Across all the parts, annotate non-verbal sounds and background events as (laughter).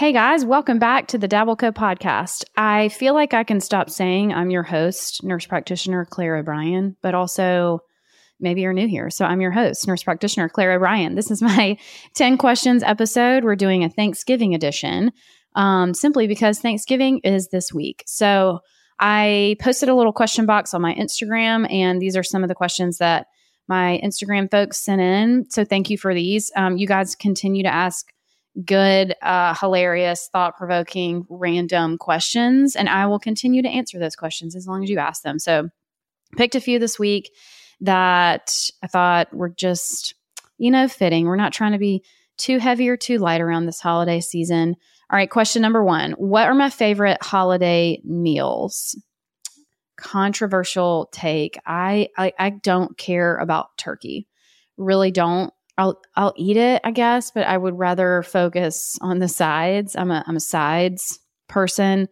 Hey guys, welcome back to the Dabbleco podcast. I feel like I can stop saying I'm your host, nurse practitioner Claire O'Bryan, but also maybe you're new here. So I'm your host, nurse practitioner Claire O'Bryan. This is my (laughs) 10 questions episode. We're doing a Thanksgiving edition um, simply because Thanksgiving is this week. So I posted a little question box on my Instagram, and these are some of the questions that my Instagram folks sent in. So thank you for these. Um, you guys continue to ask good, uh, hilarious, thought provoking, random questions. And I will continue to answer those questions as long as you ask them. So, picked a few this week that I thought were just, you know, fitting. We're not trying to be too heavy or too light around this holiday season. All right, question number one What are my favorite holiday meals? Controversial take. I, I, I don't care about turkey. Really don't. I'll I'll eat it, I guess, but I would rather focus on the sides. I'm a I'm a sides person.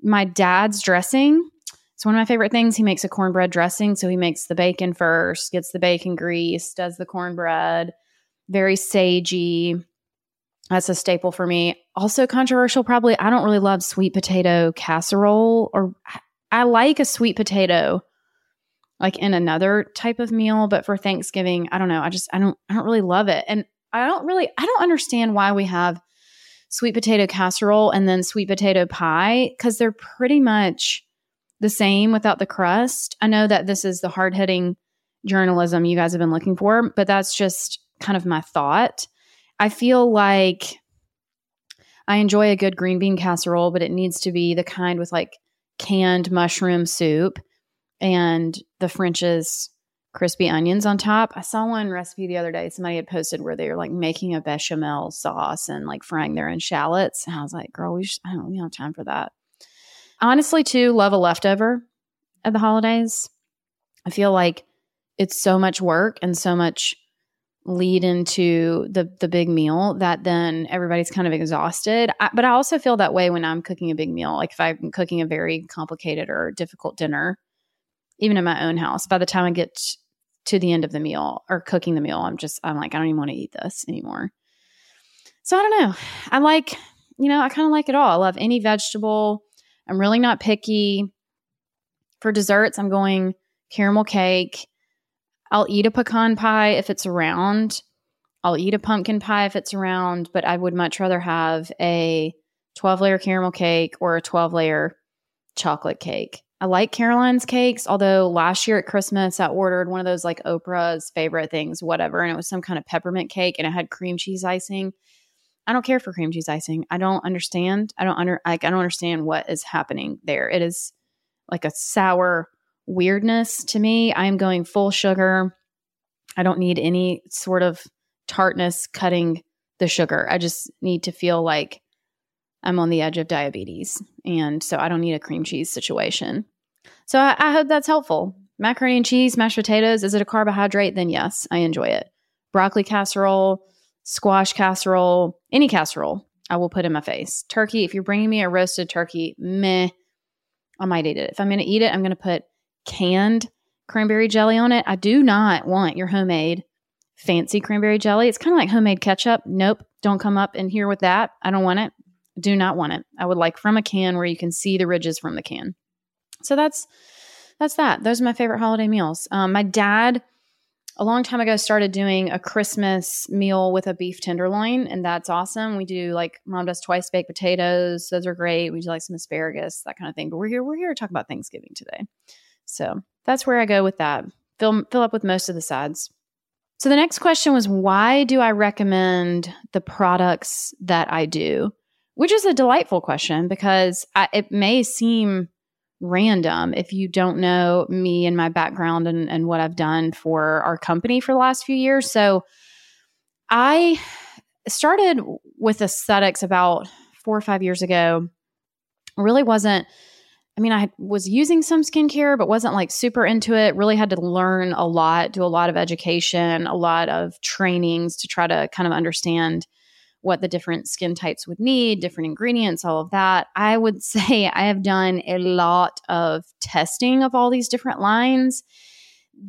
My dad's dressing. It's one of my favorite things. He makes a cornbread dressing. So he makes the bacon first, gets the bacon grease, does the cornbread, very sagey. That's a staple for me. Also controversial, probably. I don't really love sweet potato casserole, or I like a sweet potato like in another type of meal but for thanksgiving i don't know i just i don't i don't really love it. And i don't really i don't understand why we have sweet potato casserole and then sweet potato pie because they're pretty much the same without the crust. I know that this is the hard-hitting journalism you guys have been looking for but that's just kind of my thought. I feel like i enjoy a good green bean casserole but it needs to be the kind with like canned mushroom soup and the French's crispy onions on top. I saw one recipe the other day somebody had posted where they were like making a bechamel sauce and like frying their own shallots. And I was like, girl, we I don't we don't have time for that. Honestly, too, love a leftover at the holidays. I feel like it's so much work and so much lead into the the big meal that then everybody's kind of exhausted. I, but I also feel that way when I'm cooking a big meal. Like if I'm cooking a very complicated or difficult dinner, even in my own house, by the time I get to the end of the meal or cooking the meal, I'm just, I'm like, I don't even want to eat this anymore. So I don't know. I like, you know, I kind of like it all. I love any vegetable. I'm really not picky. For desserts, I'm going caramel cake. I'll eat a pecan pie if it's around. I'll eat a pumpkin pie if it's around, but I would much rather have a 12 layer caramel cake or a 12 layer chocolate cake. I like Caroline's cakes, although last year at Christmas I ordered one of those like Oprah's favorite things, whatever, and it was some kind of peppermint cake and it had cream cheese icing. I don't care for cream cheese icing. I don't understand. I don't under like I don't understand what is happening there. It is like a sour weirdness to me. I am going full sugar. I don't need any sort of tartness cutting the sugar. I just need to feel like I'm on the edge of diabetes. And so I don't need a cream cheese situation. So I, I, hope that's helpful. Macaroni and cheese, mashed potatoes, is it a carbohydrate? Then yes, I enjoy it. Broccoli casserole, squash casserole, any casserole, I will put in my face. Turkey, if you're bringing me a roasted turkey, meh, I might eat it. If I'm going to eat it, I'm going to put canned cranberry jelly on it. I do not want your homemade fancy cranberry jelly. It's kind of like homemade ketchup. Nope, don't come up in here with that. I don't want it do not want it. I would like from a can where you can see the ridges from the can. So that's that's that. Those are my favorite holiday meals. Um, my dad, a long time ago, started doing a Christmas meal with a beef tenderloin, and that's awesome. We do like mom does twice baked potatoes; those are great. We do like some asparagus, that kind of thing. But we're here we're here to talk about Thanksgiving today, so that's where I go with that. Fill fill up with most of the sides. So the next question was, why do I recommend the products that I do? Which is a delightful question because I, it may seem random if you don't know me and my background and, and what I've done for our company for the last few years. So I started with aesthetics about four or five years ago. Really wasn't I mean, I was using some skincare, but wasn't like super into it. Really had to learn a lot, do a lot of education, a lot of trainings to try to kind of understand what the different skin types would need, different ingredients, all of that. I would (laughs) say I have done a lot of testing of all these different lines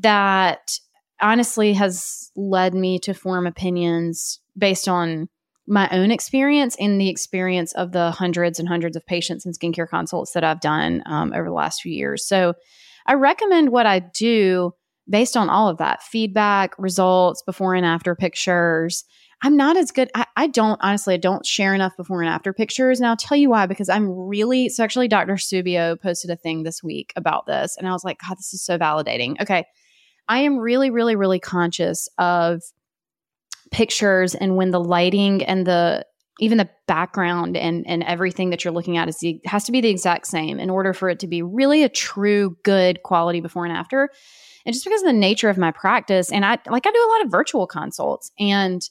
that honestly has led me to form opinions based on my own experience and the experience of the hundreds and hundreds of patients and skincare consults that I've done um, over the last few years. So I recommend what I do based on all of that feedback, results, before and after pictures. I'm not as good. I, I, don't honestly, I don't share enough before and after pictures. And I'll tell you why, because I'm really so actually Dr. Subio posted a thing this week about this. And I was like, God, this is so validating. Okay. I am really, really, really conscious of pictures and when the lighting and the even the background and and everything that you're looking at is the, has to be the exact same in order for it to be really a true good quality before and after and just because of the nature of my practice and i like i do a lot of virtual consults and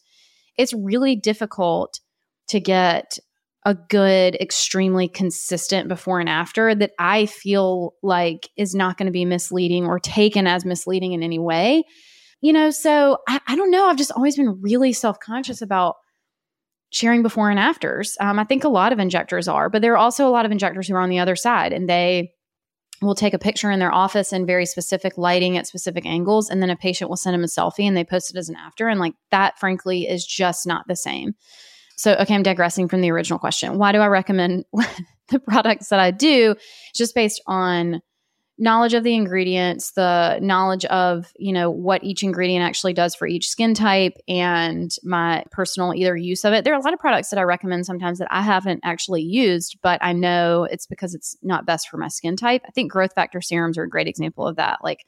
it's really difficult to get a good extremely consistent before and after that i feel like is not going to be misleading or taken as misleading in any way you know, so I, I don't know. I've just always been really self conscious about sharing before and afters. Um, I think a lot of injectors are, but there are also a lot of injectors who are on the other side and they will take a picture in their office in very specific lighting at specific angles. And then a patient will send them a selfie and they post it as an after. And like that, frankly, is just not the same. So, okay, I'm digressing from the original question. Why do I recommend (laughs) the products that I do? Just based on knowledge of the ingredients, the knowledge of, you know, what each ingredient actually does for each skin type and my personal either use of it. There are a lot of products that I recommend sometimes that I haven't actually used, but I know it's because it's not best for my skin type. I think growth factor serums are a great example of that. Like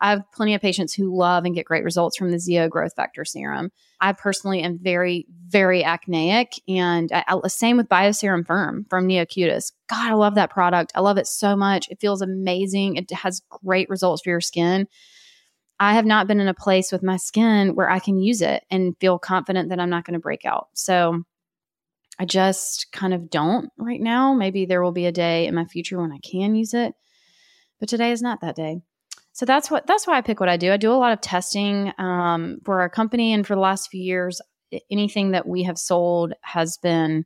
I have plenty of patients who love and get great results from the ZO growth factor serum. I personally am very, very acneic, and I, same with Bioserum Firm from Neocutis. God, I love that product. I love it so much. It feels amazing. It has great results for your skin. I have not been in a place with my skin where I can use it and feel confident that I'm not going to break out. So I just kind of don't right now. Maybe there will be a day in my future when I can use it, but today is not that day so that's what that's why I pick what I do. I do a lot of testing um, for our company, and for the last few years, anything that we have sold has been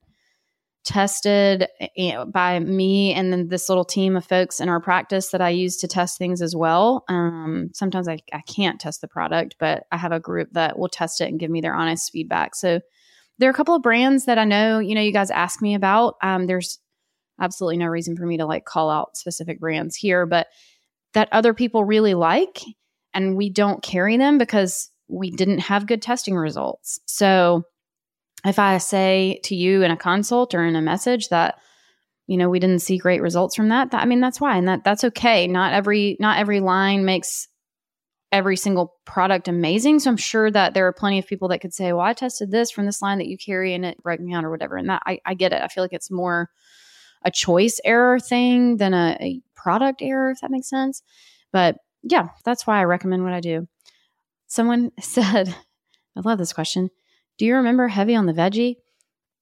tested you know, by me and then this little team of folks in our practice that I use to test things as well. Um, sometimes I, I can't test the product, but I have a group that will test it and give me their honest feedback. So there are a couple of brands that I know, you know, you guys ask me about. Um, there's absolutely no reason for me to like call out specific brands here, but that other people really like and we don't carry them because we didn't have good testing results. So if I say to you in a consult or in a message that you know we didn't see great results from that, that I mean that's why and that that's okay. Not every not every line makes every single product amazing. So I'm sure that there are plenty of people that could say, "Well, I tested this from this line that you carry and it broke me out or whatever." And that I, I get it. I feel like it's more a choice error thing than a, a product error, if that makes sense. But yeah, that's why I recommend what I do. Someone (laughs) said, I love this question. Do you remember Heavy on the Veggie?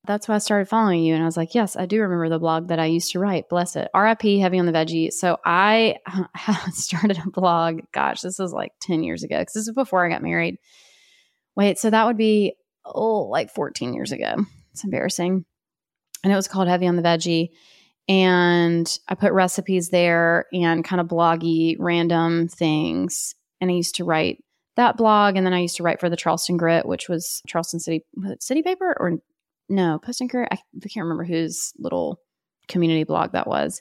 That's why I started following you. And I was like, yes, I do remember the blog that I used to write. Bless it. RIP Heavy on the Veggie. So I (laughs) started a blog. Gosh, this was like 10 years ago because this was before I got married. Wait, so that would be, oh, like 14 years ago. It's embarrassing. And it was called Heavy on the Veggie and I put recipes there and kind of bloggy random things. And I used to write that blog, and then I used to write for the Charleston Grit, which was Charleston City City Paper or no Post and. I, I can't remember whose little community blog that was.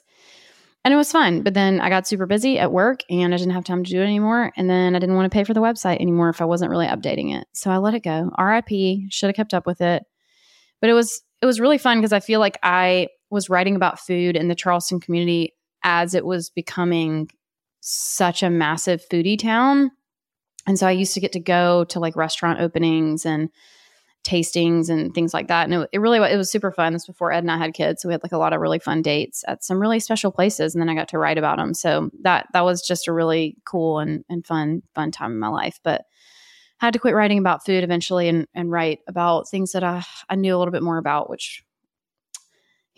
And it was fun, but then I got super busy at work and I didn't have time to do it anymore. And then I didn't want to pay for the website anymore if I wasn't really updating it. So I let it go. RIP, should have kept up with it. But it was it was really fun because I feel like I was writing about food in the Charleston community as it was becoming such a massive foodie town. And so I used to get to go to like restaurant openings and tastings and things like that. And it, it really it was super fun. This before Ed and I had kids, so we had like a lot of really fun dates at some really special places. And then I got to write about them. So that that was just a really cool and and fun fun time in my life. But I had to quit writing about food eventually and, and write about things that I, I knew a little bit more about, which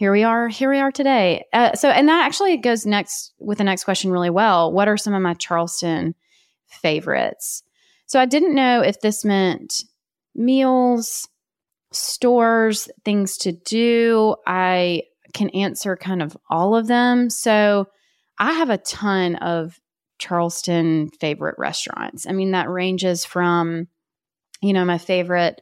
here we are, here we are today. Uh, so, and that actually goes next with the next question really well. What are some of my Charleston favorites? So I didn't know if this meant meals, stores, things to do. I can answer kind of all of them. So I have a ton of Charleston favorite restaurants. I mean, that ranges from, you know, my favorite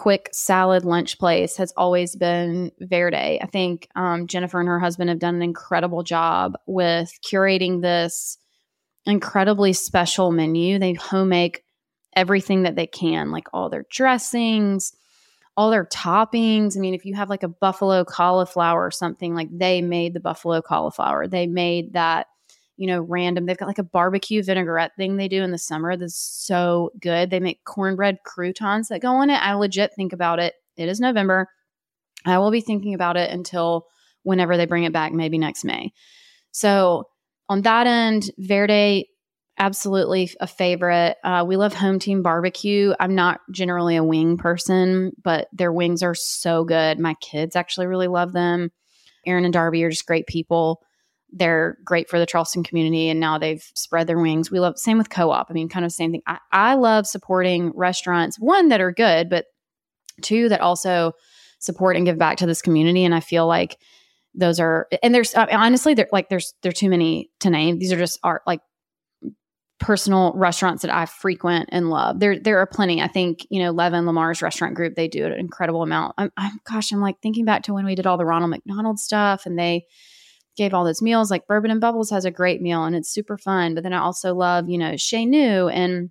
quick salad lunch place has always been Verde. I think um, Jennifer and her husband have done an incredible job with curating this incredibly special menu. They home make everything that they can, like all their dressings, all their toppings. I mean, if you have like a buffalo cauliflower or something, like they made the buffalo cauliflower. They made that you know, random. They've got like a barbecue vinaigrette thing they do in the summer that's so good. They make cornbread croutons that go on it. I legit think about it. It is November. I will be thinking about it until whenever they bring it back, maybe next May. So on that end, Verde, absolutely a favorite. Uh, we love Home Team Barbecue. I'm not generally a wing person, but their wings are so good. My kids actually really love them. Aaron and Darby are just great people they're great for the Charleston community and now they've spread their wings. We love same with co-op. I mean, kind of same thing. I, I love supporting restaurants, one that are good, but two that also support and give back to this community. And I feel like those are and there's I mean, honestly like there's there are too many to name. These are just art like personal restaurants that I frequent and love. There there are plenty. I think, you know, Levin Lamar's restaurant group, they do an incredible amount. I'm, I'm gosh, I'm like thinking back to when we did all the Ronald McDonald stuff and they gave all those meals. Like Bourbon and Bubbles has a great meal and it's super fun. But then I also love, you know, Chez Nous and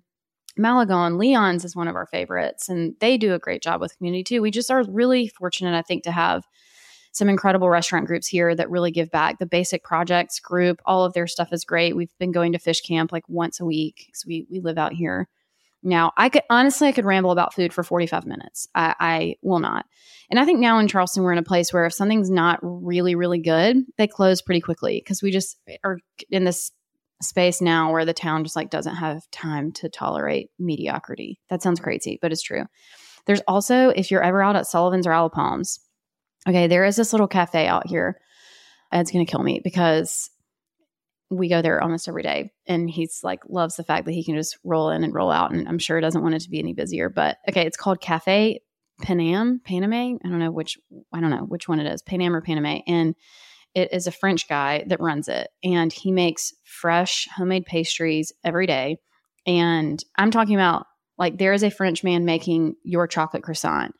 Malagon. Leon's is one of our favorites, and they do a great job with community too. We just are really fortunate, I think, to have some incredible restaurant groups here that really give back. The Basic Projects group, all of their stuff is great. We've been going to fish camp like once a week because we we live out here. Now, I could honestly, I could ramble about food for 45 minutes. I, I, will not. And I think now in Charleston, we're in a place where if something's not really, really good, they close pretty quickly because we just are in this space now where the town just like doesn't have time to tolerate mediocrity. That sounds crazy, but it's true. There's also, if you're ever out at Sullivan's or Isle Palms, okay, there is this little cafe out here. It's going to kill me because we go there almost every day. And he's like loves the fact that he can just roll in and roll out. And i'm sure he doesn't want it to be any busier. But okay it's called cafe panam paname? I don't know which i don't know which one it is panam or paname. And it is a french guy that runs it. And he makes fresh homemade pastries every day. And i'm talking about like there is a french man making your chocolate croissant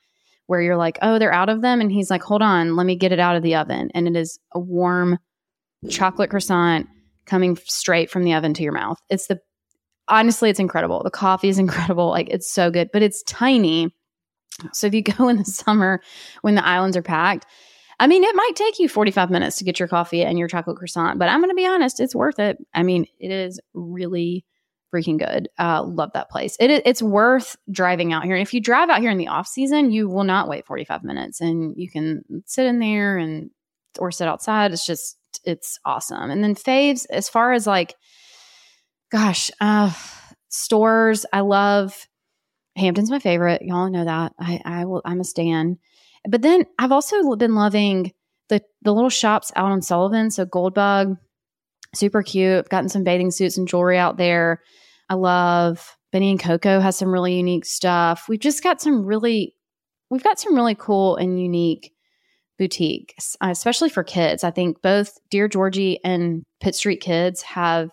where you're like oh they're out of them? And he's like hold on let me get it out of the oven. And it is a warm chocolate croissant coming straight from the oven to your mouth. It's the honestly, it's incredible. The coffee is (laughs) incredible. Like it's so good, but it's tiny. So if you go in the summer when the islands are packed, I mean, it might take you 45 minutes to get your coffee and your chocolate croissant, but I'm going to be honest, it's worth it. I mean, it is really freaking good. Uh, love that place. It, it's worth driving out here. And if you drive out here in the off season, you will not wait 45 minutes and you can sit in there and or sit outside. It's just it's awesome. And then faves, as far as like, gosh, uh, stores, I love Hampden's my favorite. Y'all know that. I, I will. I'm a stan. But then I've also been loving the the little shops out on Sullivan. So Goldbug, super cute. I've Gotten some bathing suits and jewelry out there. I love Benny and Coco has some really unique stuff. We've just got some really, we've got some really cool and unique boutiques, uh, especially for kids. I think both Dear Georgie and Pitt Street Kids have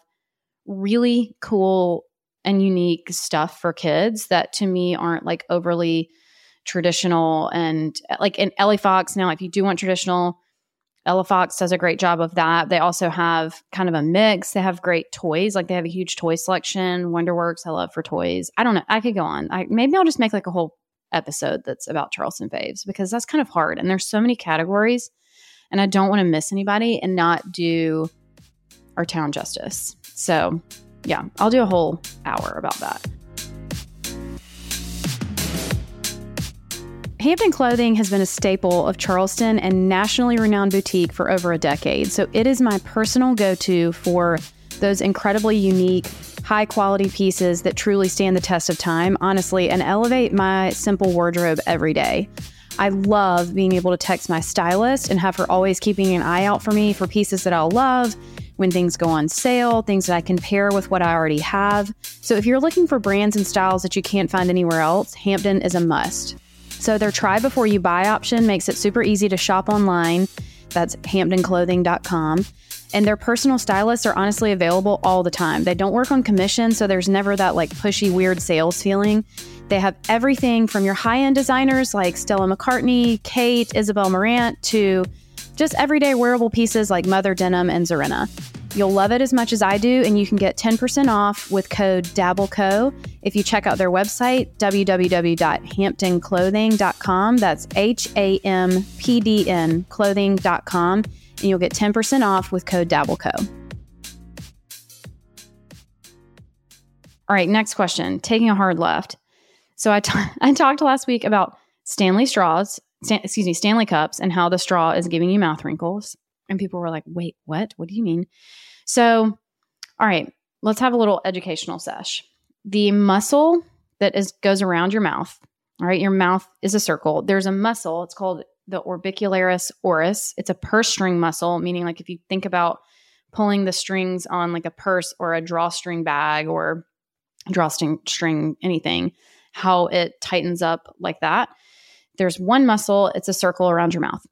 really cool and unique stuff for kids that to me aren't like overly traditional and like in Ellie Fox now if you do want traditional Ella Fox does a great job of that. They also have kind of a mix. They have great toys, like they have a huge toy selection. Wonderworks, I love for toys. I don't know. I could go on. I, maybe I'll just make like a whole episode that's about Charleston faves because that's kind of hard and there's so many categories and I don't want to miss anybody and not do our town justice. So, yeah, I'll do a whole hour about that. Hampden Clothing has been a staple of Charleston and nationally renowned boutique for over a decade. So it is my personal go to for those incredibly unique, high quality pieces that truly stand the test of time, honestly, and elevate my simple wardrobe every day. I love being able to text my stylist and have her always keeping an eye out for me for pieces that I'll love when things go on sale, things that I can pair with what I already have. So if you're looking for brands and styles that you can't find anywhere else, Hampden is a must. So their try before you buy option makes it super easy to shop online. That's hampdenclothing.com. And their personal stylists are honestly available all the time. They don't work on commission, so there's never that like pushy, weird sales feeling. They have everything from your high end designers like Stella McCartney, Khaite, Isabel Marant, to just everyday wearable pieces like Mother Denim and Zarina. You'll love it as much as I do, and you can get 10% off with code DABBLECO if you check out their website, www.hampdenclothing.com. That's H A M P D N clothing.com, and you'll get 10% off with code DABBLECO. All right, next question. Taking a hard left. So I, t- (laughs) I talked last week about Stanley straws, excuse me, Stanley cups, and how the straw is giving you mouth wrinkles. And people were like, wait, what? What do you mean? So, all right, let's have a little educational sesh. The muscle that is goes around your mouth, all right, your mouth is a circle. There's a muscle, it's called the orbicularis oris. It's a purse string muscle, meaning like if you think about pulling the strings on like a purse or a drawstring bag or drawstring string anything, how it tightens up like that. There's one muscle, it's a circle around your mouth.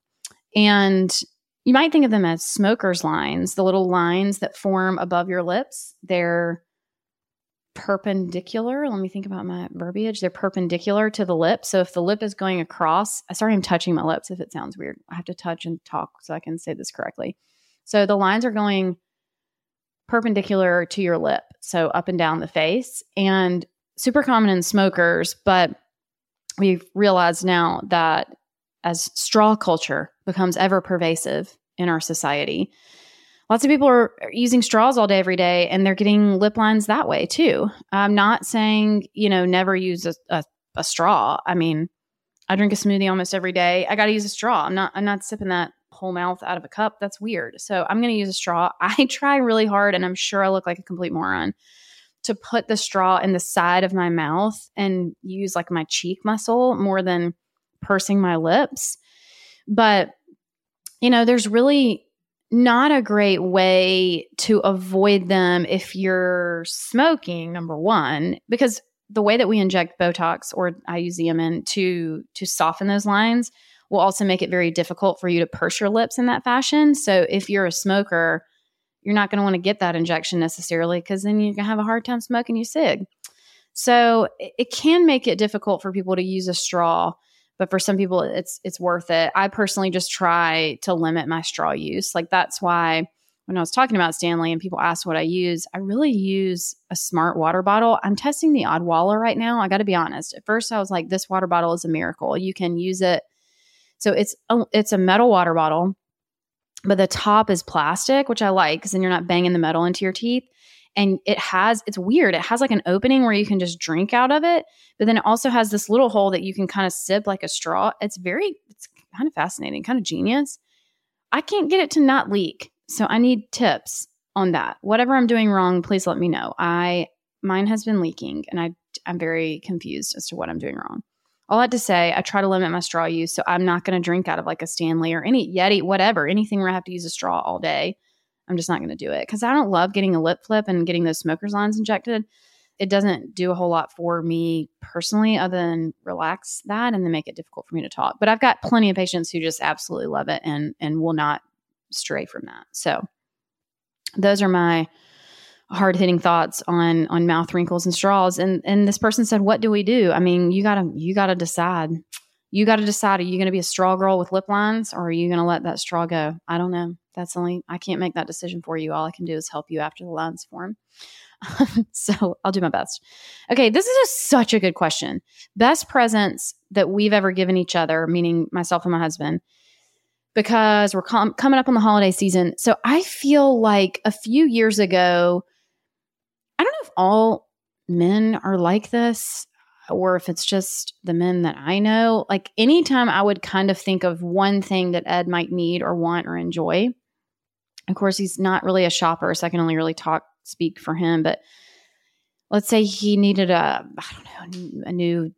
And you might think of them as smoker's lines, the little lines that form above your lips. They're perpendicular. Let me think about my verbiage. They're perpendicular to the lip. So if the lip is going across, I sorry I'm touching my lips if it sounds weird. I have to touch and talk so I can say this correctly. So the lines are going perpendicular to your lip, so up and down the face, and super common in smokers, but we've realized now that as straw culture becomes ever pervasive in our society. Lots of people are using straws all day, every day, and they're getting lip lines that way too. I'm not saying, you know, never use a, a, a straw. I mean, I drink a smoothie almost every day. I got to use a straw. I'm not, I'm not sipping that whole mouth out of a cup. That's weird. So I'm going to use a straw. (laughs) I try really hard, and I'm sure I look like a complete moron to put the straw in the side of my mouth and use like my cheek muscle more than pursing my lips. But, you know, there's really not a great way to avoid them if you're smoking, number one, because the way that we inject Botox or I use Xeomin to to soften those lines will also make it very difficult for you to purse your lips in that fashion. So if you're a smoker, you're not going to want to get that injection necessarily because then you're going to have a hard time smoking your cig. So it can make it difficult for people to use a straw but for some people it's it's worth it. I personally just try to limit my straw use. Like that's why when I was talking about Stanley and people ask what I use, I really use a smart water bottle. I'm testing the Owala right now. I got to be honest. At first I was like this water bottle is a miracle. You can use it. So it's a, it's a metal water bottle, but the top is plastic, which I like cuz then you're not banging the metal into your teeth and it has it's weird. It has like an opening where you can just drink out of it but then it also has this little hole that you can kind of sip like a straw. It's very it's kind of fascinating kind of genius. I can't get it to not leak so i need tips on that. Whatever i'm doing wrong please let me know. I mine has been leaking and i i'm very confused as to what i'm doing wrong. All that to say i try to limit my straw use so i'm not going to drink out of like a stanley or any yeti whatever anything where i have to use a straw all day I'm just not going to do it because I don't love getting a lip flip and getting those smoker's lines injected. It doesn't do a whole lot for me personally, other than relax that and then make it difficult for me to talk. But I've got plenty of patients who just absolutely love it and and will not stray from that. So those are my hard hitting thoughts on on mouth wrinkles and straws. And and this person said, "What do we do?" I mean, you gotta you gotta decide. You got to decide: Are you going to be a straw girl with lip lines, or are you going to let that straw go? I don't know. That's only, I can't make that decision for you. All I can do is help you after the lines form. (laughs) so I'll do my best. Okay, this is a, such a good question. Best presents that we've ever given each other, meaning myself and my husband, because we're com- coming up on the holiday season. So I feel like a few years ago, I don't know if all men are like this or if it's just the men that I know. Like anytime I would kind of think of one thing that Ed might need or want or enjoy, of course, he's not really a shopper, so I can only really talk speak for him, but let's say he needed a I don't know a new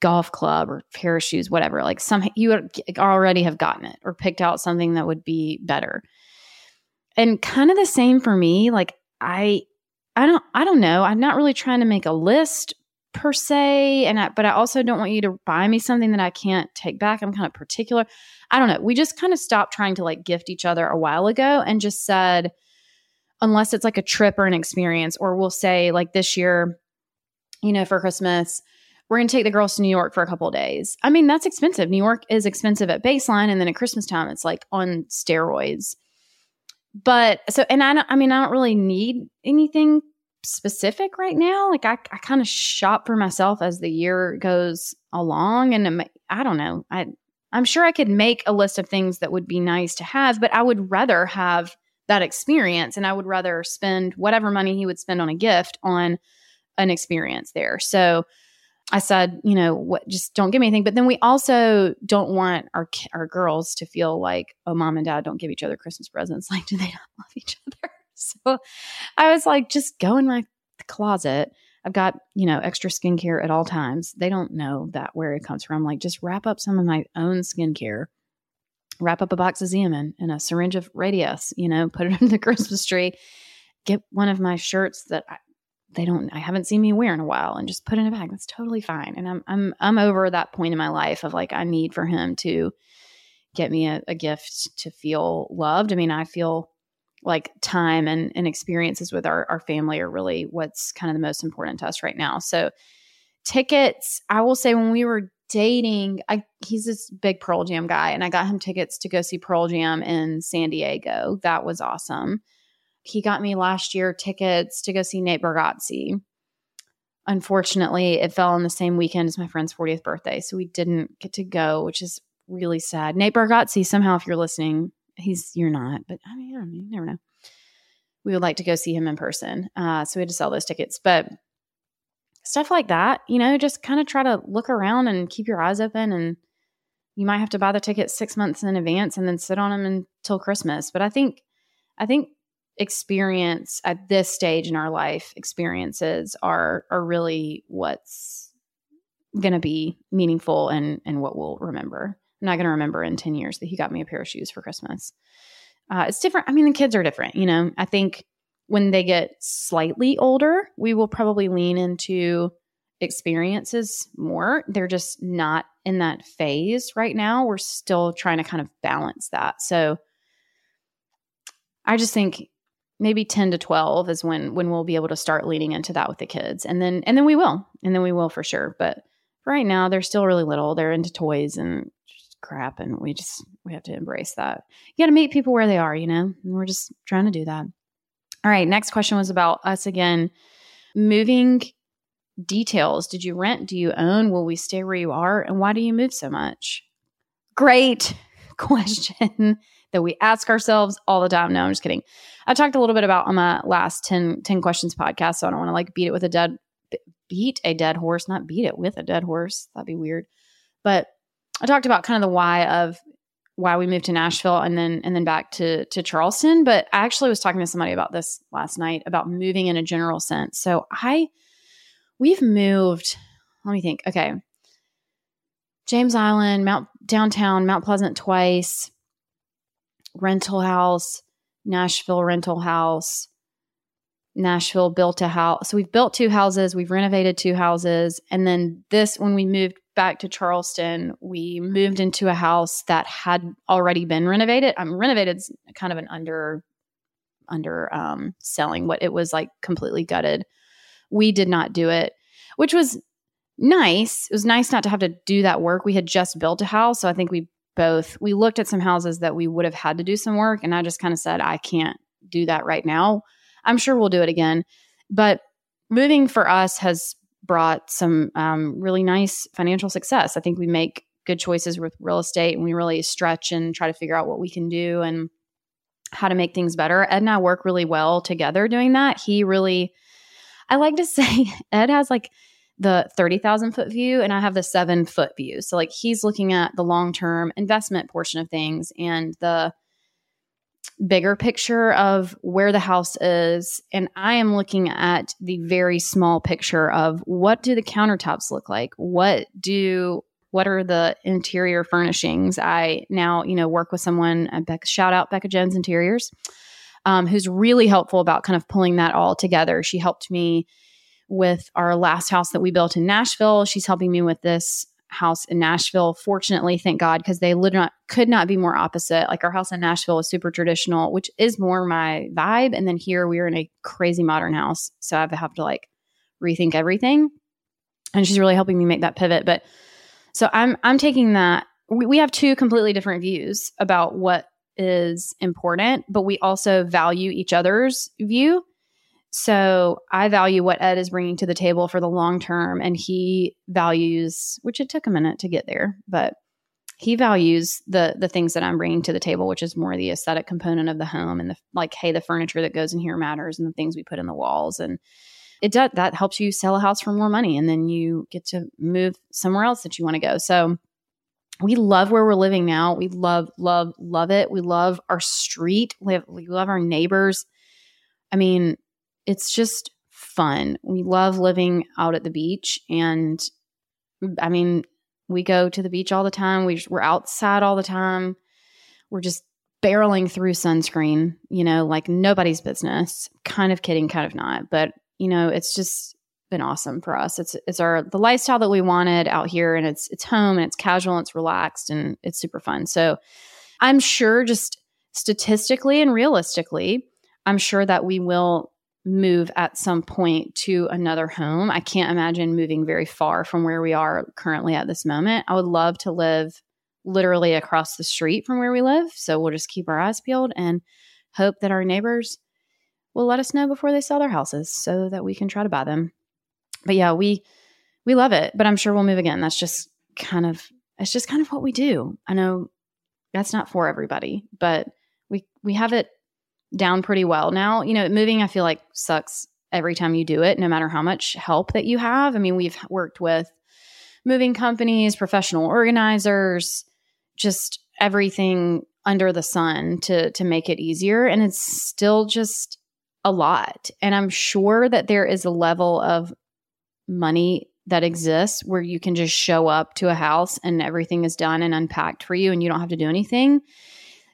golf club or pair of shoes, whatever. Like some you would already have gotten it or picked out something that would be better. And kind of the same for me. Like I I don't I don't know. I'm not really trying to make a list per se and I, but I also don't want you to buy me something that I can't take back. I'm kind of particular. I don't know. We just kind of stopped trying to like gift each other a while ago and just said unless it's like a trip or an experience or we'll say like this year you know for Christmas we're going to take the girls to New York for a couple days. I mean, that's expensive. New York is expensive at baseline and then at Christmas time it's like on steroids. But so and I don't I mean I don't really need anything specific right now. Like I, I kind of shop for myself as the year goes along, and I don't know. I I'm sure I could make a list of things that would be nice to have, but I would rather have that experience, and I would rather spend whatever money he would spend on a gift on an experience there. So I said, you know, what, just don't give me anything. But then we also don't want our our girls to feel like, oh, mom and dad don't give each other Christmas presents. (laughs) Like, do they not love each other? (laughs) so I was like, just go in my closet. I've got, you know, extra skincare at all times. They don't know that where it comes from. Like, just wrap up some of my own skincare, wrap up a box of Xeomin and a syringe of Radiesse, you know, put it (laughs) in the Christmas tree, get one of my shirts that I, they don't, I haven't seen me wear in a while and just put in a bag. That's totally fine. And I'm, I'm, I'm over that point in my life of like, I need for him to get me a, a gift to feel loved. I mean, I feel like time and, and experiences with our, our family are really what's kind of the most important to us right now. So tickets, I will say when we were dating, I he's this big Pearl Jam guy, and I got him tickets to go see Pearl Jam in San Diego. That was awesome. He got me last year tickets to go see Nate Bargatze. Unfortunately, it fell on the same weekend as my friend's 40th birthday, so we didn't get to go, which is really sad. Nate Bargatze, somehow, if you're listening, he's you're not, but I mean, I know, you never know. We would like to go see him in person, uh, so we had to sell those tickets. But stuff like that, you know, just kind of try to look around and keep your eyes open, and you might have to buy the tickets six months in advance and then sit on them until Christmas. But I think, I think experience at this stage in our life, experiences are are really what's going to be meaningful and and what we'll remember. I'm not going to remember in 10 years that he got me a pair of shoes for Christmas. Uh, it's different. I mean, the kids are different. You know, I think when they get slightly older, we will probably lean into experiences more. They're just not in that phase right now. We're still trying to kind of balance that. So I just think maybe 10 to 12 is when when we'll be able to start leaning into that with the kids. And then and then we will. And then we will for sure. But right now they're still really little. They're into toys and crap and we just we have to embrace that. You got to meet people where they are you know and we're just trying to do that. All right next question was about us again. Moving details. Did you rent? Do you own? Will we stay where you are? And why do you move so much? Great (laughs) question that we ask ourselves all the time. No i'm just kidding. I talked a little bit about on my last 10, 10 questions podcast so i don't want to like beat it with a dead beat a dead horse not beat it with a dead horse. That'd be weird. But I talked about kind of the why of why we moved to Nashville and then and then back to to Charleston. But I actually was talking to somebody about this last night about moving in a general sense. So I we've moved. Let me think. Okay, James Island, Mount downtown, Mount Pleasant twice, rental house, Nashville rental house. Nashville built a house. So we've built two houses, we've renovated two houses, and then this when we moved back to Charleston, we moved into a house that had already been renovated. I'm um, renovated kind of an under under um, selling what it was like completely gutted. We did not do it, which was nice. It was nice not to have to do that work. We had just built a house, so I think we both we looked at some houses that we would have had to do some work, and I just kind of said I can't do that right now. I'm sure we'll do it again, but moving for us has brought some um, really nice financial success. I think we make good choices with real estate and we really stretch and try to figure out what we can do and how to make things better. Ed and I work really well together doing that. He really, I like to (laughs) say, Ed has like the 30,000 foot view and I have the seven foot view. So, like, he's looking at the long term investment portion of things and the bigger picture of where the house is and i am looking at the very small picture of what do the countertops look like? What do what are the interior furnishings? I now you know work with someone Becca, shout out becca jones interiors um, who's really helpful about kind of pulling that all together. She helped me with our last house that we built in nashville. She's helping me with this house in Nashville. Fortunately, thank God, because they literally could not be more opposite. Like our house in Nashville is super traditional, which is more my vibe. And then here we are in a crazy modern house. So I have to like rethink everything. And she's really helping me make that pivot. But so I'm I'm taking that. We, we have two completely different views about what is important, but we also value each other's view. So I value what Ed is bringing to the table for the long term, and he values, which it took a minute to get there, but he values the the things that I'm bringing to the table, which is more the aesthetic component of the home and the like. Hey, the furniture that goes in here matters, and the things we put in the walls, and it does that helps you sell a house for more money, and then you get to move somewhere else that you want to go. So we love where we're living now. We love, love, love it. We love our street. We, have, we love our neighbors. I mean, it's just fun. We love living out at the beach. And I mean, we go to the beach all the time. We, we're outside all the time. We're just barreling through sunscreen, you know, like nobody's business. Kind of kidding, kind of not. But, you know, it's just been awesome for us. It's it's our the lifestyle that we wanted out here and it's it's home and it's casual and it's relaxed and it's super fun. So I'm sure just statistically and realistically, I'm sure that we will move at some point to another home. I can't imagine moving very far from where we are currently at this moment. I would love to live literally across the street from where we live. So we'll just keep our eyes peeled and hope that our neighbors will let us know before they sell their houses so that we can try to buy them. But yeah, we we love it, but I'm sure we'll move again. That's just kind of it's just kind of what we do. I know that's not for everybody, but we we have it down pretty well now. You know, moving I feel like sucks every time you do it, no matter how much help that you have. I mean, we've worked with moving companies, professional organizers, just everything under the sun to to make it easier and it's still just a lot. And I'm sure that there is a level of money that exists where you can just show up to a house and everything is done and unpacked for you and you don't have to do anything.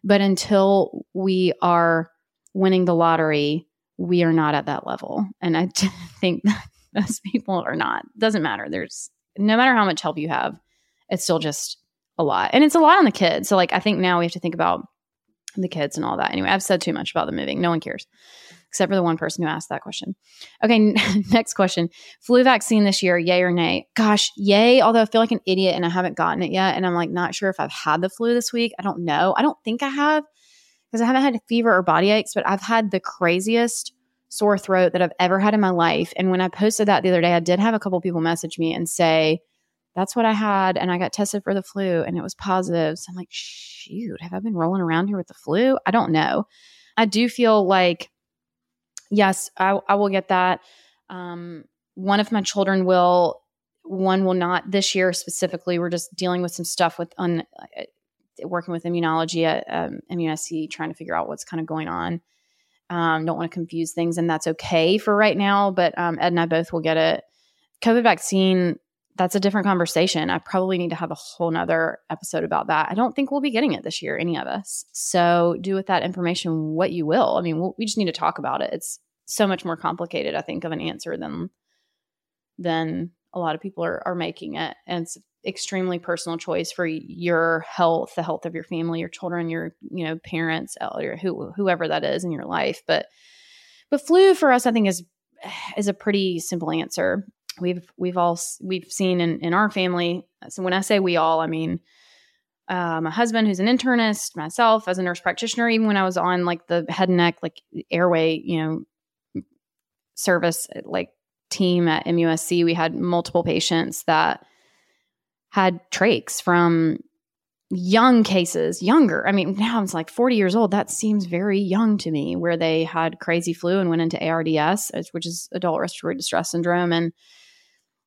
But until we are winning the lottery, we are not at that level. And I (laughs) think most people are not. Doesn't matter. There's no matter how much help you have, it's still just a lot. And it's a lot on the kids. So like I think now we have to think about the kids and all that. Anyway, I've said too much about the moving. No one cares except for the one person who asked that question. Okay, (laughs) next question. Flu vaccine this year, yay or nay? Gosh, yay, although I feel like an idiot and I haven't gotten it yet. And I'm like not sure if I've had the flu this week. I don't know. I don't think I have because I haven't had a fever or body aches, but I've had the craziest sore throat that I've ever had in my life. And when I posted that the other day, I did have a couple people message me and say, that's what I had. And I got tested for the flu and it was positive. So I'm like, shoot, have I been rolling around here with the flu? I don't know. I do feel like, yes, I, I will get that. Um, one of my children will, one will not this year specifically. We're just dealing with some stuff with un, working with immunology at um, MUSC, trying to figure out what's kind of going on. Um, don't want to confuse things, and that's okay for right now. But um, Ed and I both will get it. COVID vaccine, that's a different conversation. I probably need to have a whole nother episode about that. I don't think we'll be getting it this year, any of us. So do with that information what you will. I mean, we'll, we just need to talk about it. It's so much more complicated, I think, of an answer than than a lot of people are, are making it. And it's extremely personal choice for your health, the health of your family, your children, your, you know, parents, or who, whoever that is in your life. But, but flu for us, I think is, is a pretty simple answer. We've, we've all, we've seen in, in our family. So when I say we all, I mean, uh, my husband who's an internist, myself as a nurse practitioner, even when I was on like the head and neck, like airway, you know, service, like team at MUSC, we had multiple patients that had trachs from young cases, younger. I mean, now it's like 40 years old. That seems very young to me, where they had crazy flu and went into ARDS, which is adult respiratory distress syndrome, and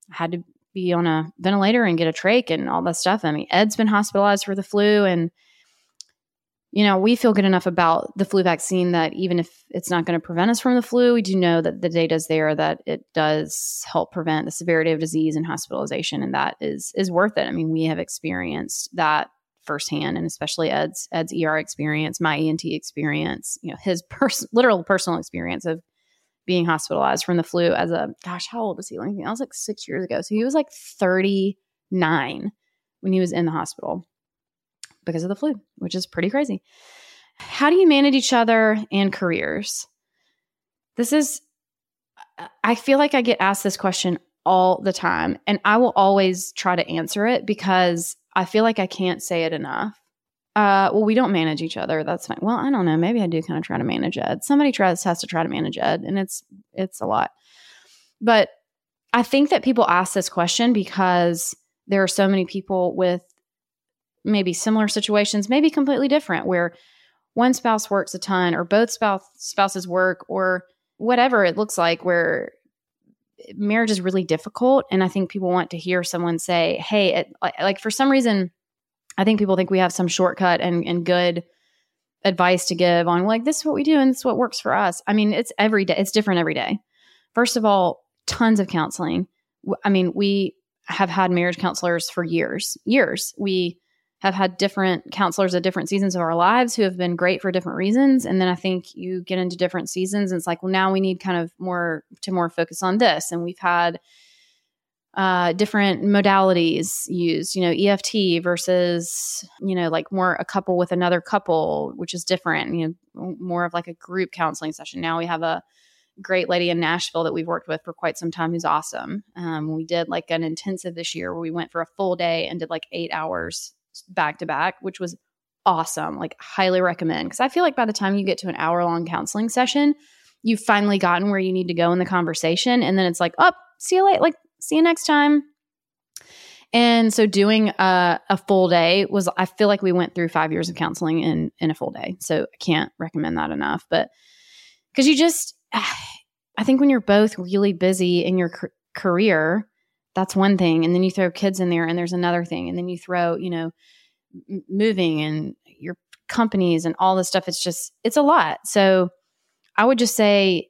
had to be on a ventilator and get a trach and all that stuff. I mean, Ed's been hospitalized for the flu and you know, we feel good enough about the flu vaccine that even if it's not going to prevent us from the flu, we do know that the data is there that it does help prevent the severity of disease and hospitalization, and that is is worth it. I mean, we have experienced that firsthand, and especially Ed's Ed's ER experience, my ENT experience, you know, his pers- (laughs) literal personal experience of being hospitalized from the flu as a gosh, how old was he? I was like six years ago, so he was like thirty nine when he was in the hospital because of the flu, which is pretty crazy. How do you manage each other and careers? This is, I feel like I get asked this question all the time, and I will always try to answer it because I feel like I can't say it enough. Uh, well, we don't manage each other. That's fine. Well, I don't know. Maybe I do kind of try to manage Ed. Somebody tries has to try to manage Ed, and it's it's a lot. But I think that people ask this question because there are so many people with maybe similar situations, maybe completely different, where one spouse works a ton or both spouse, spouses work or whatever it looks like, where marriage is really difficult. And I think people want to hear someone say, hey, it, like for some reason, I think people think we have some shortcut and, and good advice to give on like this is what we do and this is what works for us. I mean, it's every day, it's different every day. First of all, tons of counseling. I mean, we have had marriage counselors for years, years. We have had different counselors at different seasons of our lives who have been great for different reasons. And then I think you get into different seasons and it's like, well, now we need kind of more to more focus on this. And we've had uh, different modalities used, you know, EFT versus, you know, like more a couple with another couple, which is different, you know, more of like a group counseling session. Now we have a great lady in Nashville that we've worked with for quite some time who's awesome. Um, we did like an intensive this year where we went for a full day and did like eight hours back to back, which was awesome. Like, highly recommend. Because I feel like by the time you get to an hour long counseling session, you've finally gotten where you need to go in the conversation. And then it's like, oh, see you later. Like, see you next time. And so doing a, a, full day was, I feel like we went through five years of counseling in, in a full day. So I can't recommend that enough. But because you just, (sighs) I think when you're both really busy in your career, that's one thing. And then you throw kids in there and there's another thing. And then you throw you know m- moving and your companies and all this stuff. It's just it's a lot. So i would just say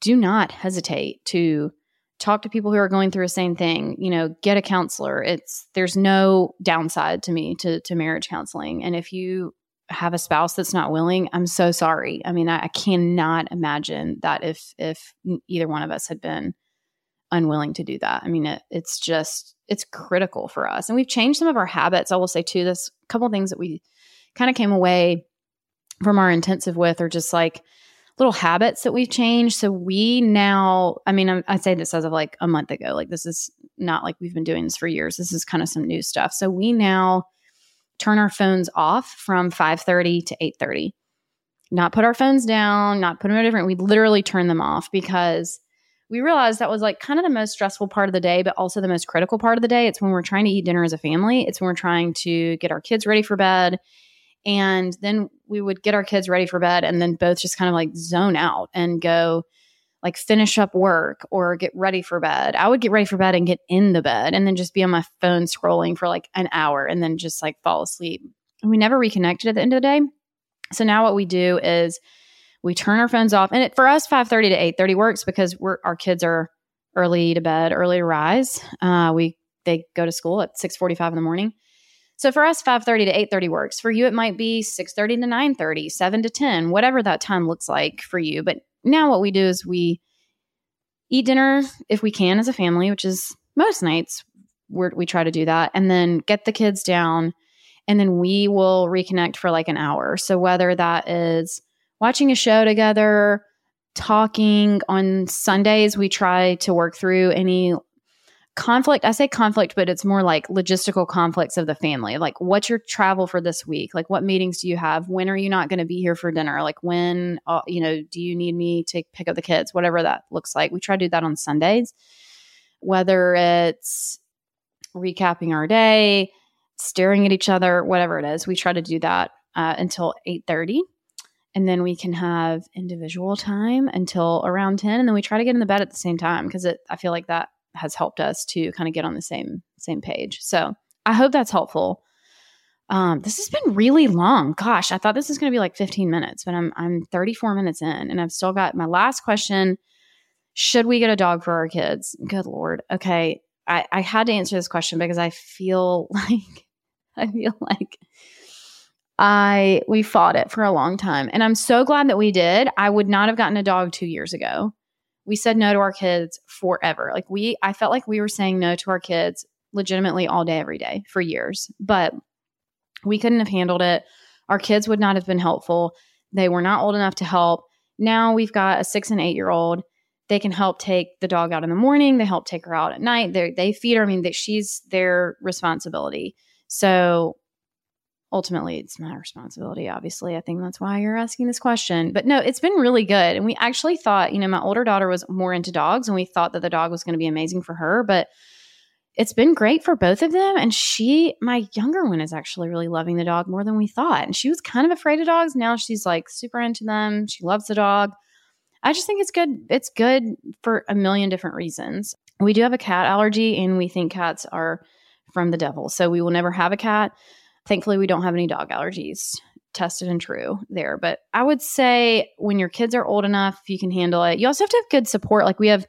do not hesitate to talk to people who are going through the same thing. You know get a counselor. It's there's no downside to me to to marriage counseling. And if you have a spouse that's not willing i'm so sorry. I mean I, I cannot imagine that if if either one of us had been unwilling to do that. I mean, it, it's just it's critical for us, and we've changed some of our habits. I will say too, this couple things that we kind of came away from our intensive with are just like little habits that we've changed. So we now, I mean, I, I say this as of like a month ago. Like this is not like we've been doing this for years. This is kind of some new stuff. So we now turn our phones off from 5:30 to 8:30. Not put our phones down, not put them in a different. We literally turn them off because we realized that was like kind of the most stressful part of the day, but also the most critical part of the day. It's when we're trying to eat dinner as a family, it's when we're trying to get our kids ready for bed. And then we would get our kids ready for bed and then both just kind of like zone out and go like finish up work or get ready for bed. I would get ready for bed and get in the bed and then just be on my phone scrolling for like an hour and then just like fall asleep. And we never reconnected at the end of the day. So now what we do is we turn our phones off. And it, for us 5.30 to 8.30 works because we're our kids are early to bed early to rise. Uh, we they go to school at 6.45 in the morning. So for us 5.30 to 8.30 works. For you it might be 6.30 to 9.30 7 to 10 whatever that time looks like for you. But now what we do is we eat dinner if we can as a family which is most nights we we try to do that and then get the kids down and then we will reconnect for like an hour. So whether that is watching a show together, talking. On Sundays, we try to work through any conflict. I say conflict, but it's more like logistical conflicts of the family. Like, what's your travel for this week? Like, what meetings do you have? When are you not going to be here for dinner? Like, when, uh, you know, do you need me to pick up the kids? Whatever that looks like. We try to do that on Sundays, whether it's recapping our day, staring at each other, whatever it is. We try to do that uh, until 8 30 and then we can have individual time until around 10 and then we try to get in the bed at the same time because i feel like that has helped us to kind of get on the same same page so i hope that's helpful Um, this has been really long. Gosh, I thought this was going to be like 15 minutes, but I'm I'm 34 minutes in, and I've still got my last question. Should we get a dog for our kids? Good lord. Okay, I, I had to answer this question because I feel (laughs) like I feel like I we fought it for a long time, and I'm so glad that we did. I would not have gotten a dog two years ago. We said no to our kids forever. Like we, I felt like we were saying no to our kids legitimately all day, every day for years, but we couldn't have handled it. Our kids would not have been helpful. They were not old enough to help. Now we've got a six and eight year old. They can help take the dog out in the morning. They help take her out at night. They they feed her. I mean, that she's their responsibility. So ultimately, it's my responsibility. Obviously, I think that's why you're asking this question. But no, it's been really good. And we actually thought, you know, my older daughter was more into dogs, and we thought that the dog was going to be amazing for her. But it's been great for both of them. And she, my younger one, is actually really loving the dog more than we thought. And she was kind of afraid of dogs. Now she's like super into them. She loves the dog. I just think it's good. It's good for a million different reasons. We do have a cat allergy, and we think cats are from the devil. So we will never have a cat. Thankfully, we don't have any dog allergies. Tested and true there. But I would say when your kids are old enough, you can handle it. You also have to have good support. Like we have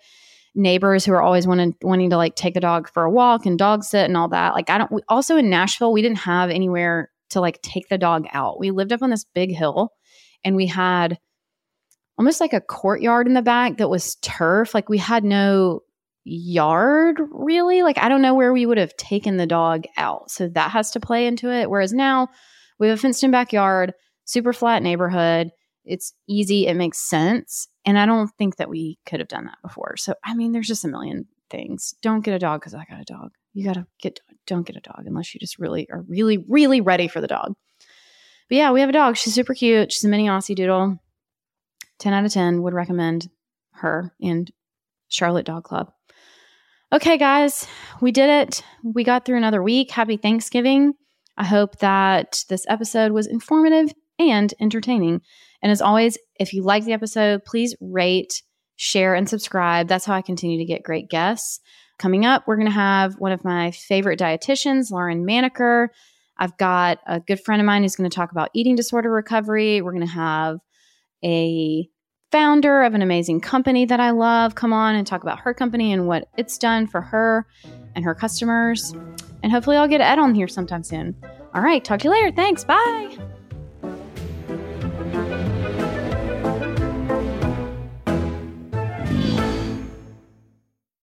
neighbors who are always wanting wanting to like take a dog for a walk and dog sit and all that. Like I don't. We, also in Nashville, we didn't have anywhere to like take the dog out. We lived up on this big hill, and we had almost like a courtyard in the back that was turf. Like we had no yard really. Like I don't know where we would have taken the dog out. So that has to play into it. Whereas now we have a fenced in backyard, super flat neighborhood. It's easy. It makes sense. And I don't think that we could have done that before. So, I mean, there's just a million things. Don't get a dog because I got a dog. You got to get, don't get a dog unless you just really are really, really ready for the dog. But yeah, we have a dog. She's super cute. She's a mini Aussie Doodle. 10 out of 10 would recommend her and Charlotte Dog Club. Okay, guys, we did it. We got through another week. Happy Thanksgiving. I hope that this episode was informative and entertaining. And as always, if you like the episode, please rate, share, and subscribe. That's how I continue to get great guests. Coming up, we're going to have one of my favorite dietitians, Lauren Manaker. I've got a good friend of mine who's going to talk about eating disorder recovery. We're going to have a founder of an amazing company that I love come on and talk about her company and what it's done for her and her customers. And hopefully, I'll get Ed on here sometime soon. All right, talk to you later. Thanks. Bye.